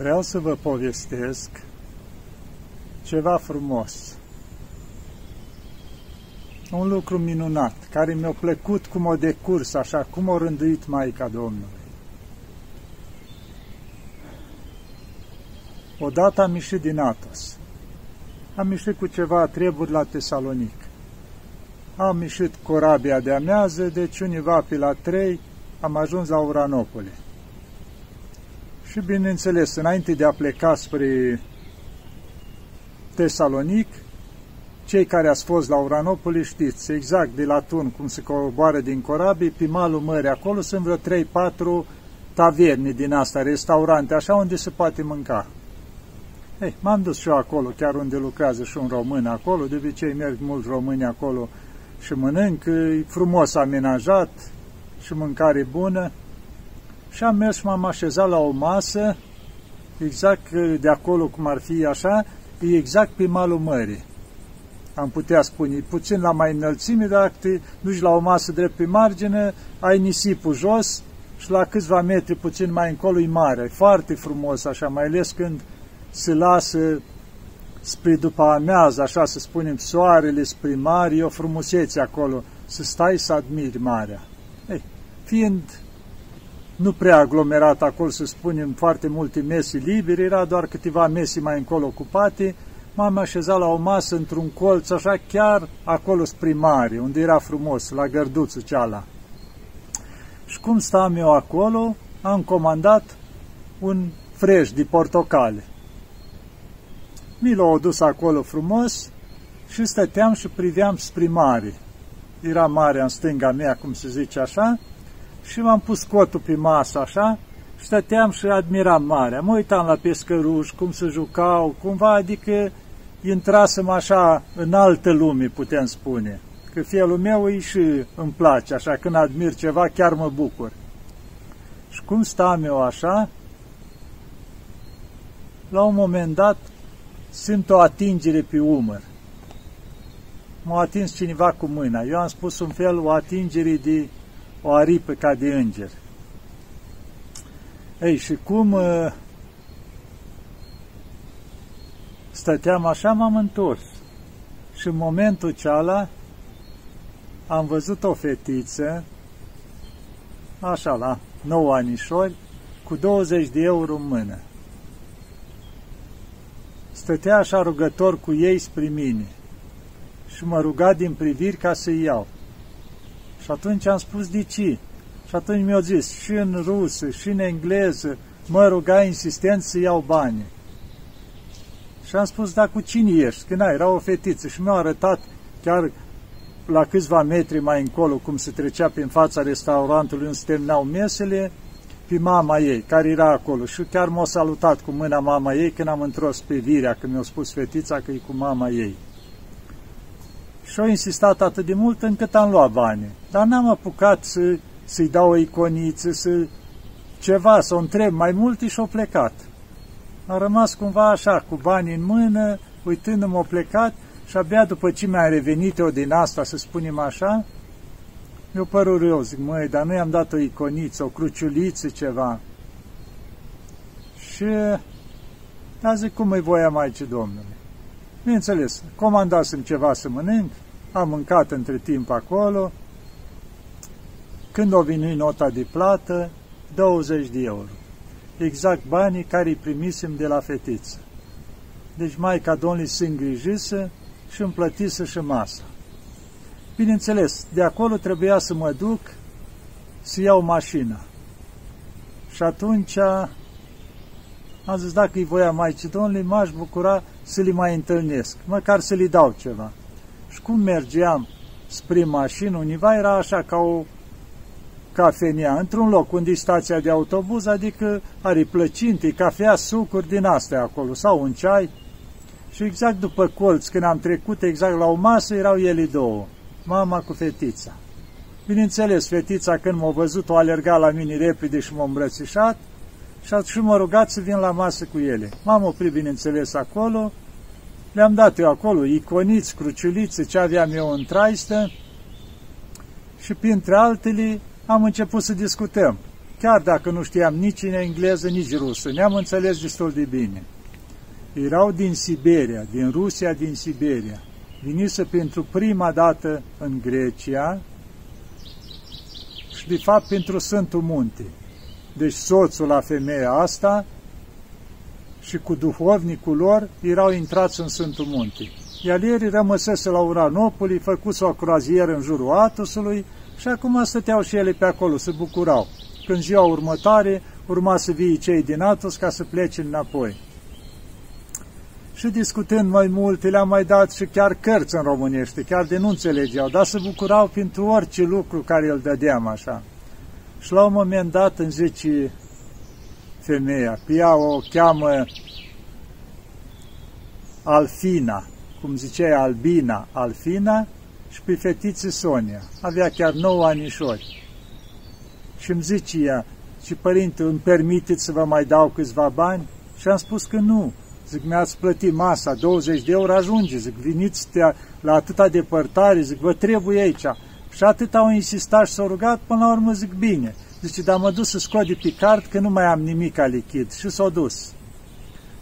Vreau să vă povestesc ceva frumos. Un lucru minunat, care mi-a plăcut cum o decurs, așa cum o rânduit Maica Domnului. Odată am ieșit din Atos. Am ieșit cu ceva treburi la Tesalonic. Am ieșit corabia de amează, deci univa pe la trei am ajuns la Uranopole. Și bineînțeles, înainte de a pleca spre Tesalonic, cei care ați fost la Uranopoli știți exact de la Tun cum se coboară din corabii, pe malul mării acolo sunt vreo 3-4 taverni din asta, restaurante, așa unde se poate mânca. Ei, m-am dus și eu acolo, chiar unde lucrează și un român acolo, de obicei merg mulți români acolo și mănânc, e frumos amenajat și mâncare bună. Și am mers și m-am așezat la o masă, exact de acolo cum ar fi așa, e exact pe malul mării. Am putea spune, puțin la mai înălțime, dacă te duci la o masă drept pe margine, ai nisipul jos și la câțiva metri puțin mai încolo e mare. E foarte frumos așa, mai ales când se lasă spre după amiază, așa să spunem, soarele spre mare, e o frumusețe acolo, să stai să admiri marea. Ei, fiind nu prea aglomerat acolo, să spunem, foarte multe mese libere, era doar câteva mese mai încolo ocupate, m-am așezat la o masă într-un colț, așa chiar acolo spre mare, unde era frumos, la gărduțul ceala. Și cum stam eu acolo, am comandat un freș de portocale. Mi l-au adus acolo frumos și stăteam și priveam spre mare. Era marea în stânga mea, cum se zice așa, și m-am pus cotul pe masă așa, stăteam și admiram marea. Mă uitam la pescăruși, cum se jucau, cumva, adică intrasem așa în altă lume, putem spune. Că felul meu îi și îmi place, așa, când admir ceva, chiar mă bucur. Și cum stam eu așa, la un moment dat simt o atingere pe umăr. M-a atins cineva cu mâna. Eu am spus un fel o atingere de o aripă ca de înger. Ei, și cum uh, stăteam așa, m-am întors. Și în momentul ceala am văzut o fetiță, așa, la 9 anișori, cu 20 de euro în mână. Stătea așa rugător cu ei spre mine și mă ruga din priviri ca să-i iau. Și atunci am spus de ce. Și atunci mi-au zis și în rusă, și în engleză, mă ruga insistent să iau bani. Și am spus, da, cu cine ești? Că era o fetiță și mi-a arătat chiar la câțiva metri mai încolo, cum se trecea prin fața restaurantului unde se terminau mesele, pe mama ei, care era acolo. Și chiar m-a salutat cu mâna mama ei când am întros pe virea, când mi-a spus fetița că e cu mama ei. Și au insistat atât de mult încât am luat bani. Dar n-am apucat să, să-i dau o iconiță, să ceva, să o întreb mai mult și-au plecat. Am rămas cumva așa, cu bani în mână, uitându-mă, au plecat și abia după ce mi-a revenit eu din asta, să spunem așa, mi-a părut rău, zic, măi, dar nu i-am dat o iconiță, o cruciuliță, ceva. Și, da, zic, cum îi voia Maicii Domnului? Bineînțeles, comandasem ceva să mănânc, am mâncat între timp acolo, când o veni nota de plată, 20 de euro. Exact banii care îi primisem de la fetiță. Deci Maica Domnului se îngrijise și îmi plătise și masa. Bineînțeles, de acolo trebuia să mă duc să iau mașina. Și atunci am zis, dacă îi voia Maicii Domnului, m-aș bucura să li mai întâlnesc, măcar să li dau ceva. Și cum mergeam spre mașină, univa era așa ca o cafenea, într-un loc unde e stația de autobuz, adică are plăcinte, cafea, sucuri din astea acolo, sau un ceai. Și exact după colț, când am trecut exact la o masă, erau ele două, mama cu fetița. Bineînțeles, fetița când m-a văzut, o alerga la mine repede și m-a îmbrățișat și atunci m-a rugat să vin la masă cu ele. M-am oprit, bineînțeles, acolo, le-am dat eu acolo iconiți, cruciulițe, ce aveam eu în traistă și printre altele am început să discutăm. chiar dacă nu știam nici în engleză, nici rusă. Ne-am înțeles destul de bine. Erau din Siberia, din Rusia, din Siberia. Vinise pentru prima dată în Grecia și, de fapt, pentru Sfântul Munte. Deci soțul la femeia asta și cu duhovnicul lor erau intrați în Sfântul Munte. Iar ieri rămăsese la Uranopoli, făcuse o croazieră în jurul Atosului și acum stăteau și ele pe acolo, se bucurau. Când ziua următoare urma să vii cei din Atos ca să plece înapoi. Și discutând mai multe, le-am mai dat și chiar cărți în românește, chiar de nu înțelegeau, dar se bucurau pentru orice lucru care îl dădeam așa. Și la un moment dat îmi zice femeia, pe ea o cheamă Alfina, cum zicea Albina, Alfina, și pe fetiță Sonia. Avea chiar 9 anișori. Și îmi zice ea, și părinte, îmi permiteți să vă mai dau câțiva bani? Și am spus că nu. Zic, mi-ați plătit masa, 20 de euro ajunge. Zic, veniți la atâta depărtare, zic, vă trebuie aici. Și atât au insistat și s-au rugat, până la urmă zic, bine. Zice, dar mă dus să scot de pe card că nu mai am nimic ca lichid. Și s-au dus.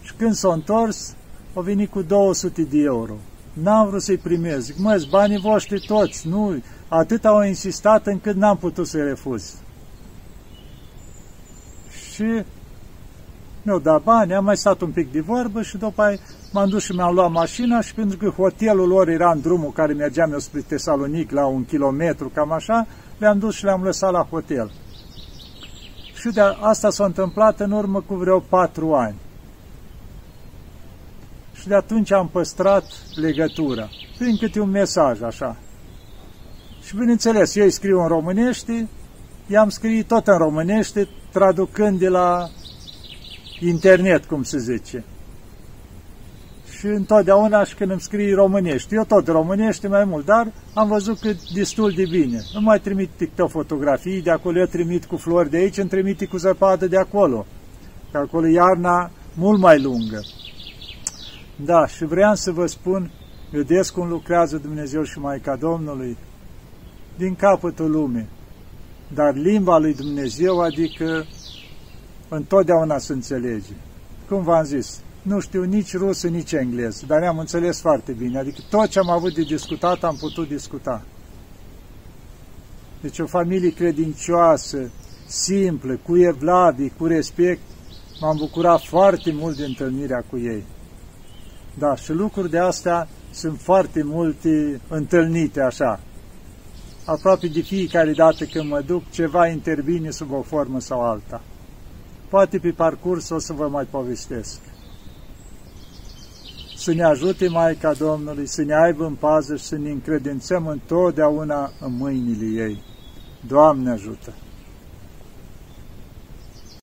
Și când s-au întors, au venit cu 200 de euro. N-am vrut să-i primez. Zic, mă, banii voștri toți. Nu, atât au insistat încât n-am putut să-i refuz. Și mi-au dat bani, am mai stat un pic de vorbă și după aia m-am dus și mi-am luat mașina și pentru că hotelul lor era în drumul care mergeam eu spre Tesalonic la un kilometru, cam așa, le-am dus și le-am lăsat la hotel. Și de asta s-a întâmplat în urmă cu vreo patru ani. Și de atunci am păstrat legătura, prin câte un mesaj, așa. Și bineînțeles, eu îi scriu în românește, i-am scris tot în românește, traducând de la internet, cum se zice. Și întotdeauna și când îmi scrii românești, eu tot românește mai mult, dar am văzut că destul de bine. Nu mai trimit TikTok fotografii de acolo, eu trimit cu flori de aici, îmi trimite cu zăpadă de acolo. Că acolo iarna mult mai lungă. Da, și vreau să vă spun, vedeți cum lucrează Dumnezeu și Maica Domnului din capătul lumii. Dar limba lui Dumnezeu, adică întotdeauna se înțelege. Cum v-am zis, nu știu nici rusă, nici engleză, dar ne-am înțeles foarte bine. Adică tot ce am avut de discutat, am putut discuta. Deci o familie credincioasă, simplă, cu evlavie, cu respect, m-am bucurat foarte mult de întâlnirea cu ei. Da, și lucruri de astea sunt foarte multe întâlnite așa. Aproape de fiecare dată când mă duc, ceva intervine sub o formă sau alta. Poate pe parcurs o să vă mai povestesc. Să ne ajute Maica Domnului, să ne aibă în pază și să ne încredințăm întotdeauna în mâinile ei. Doamne ajută!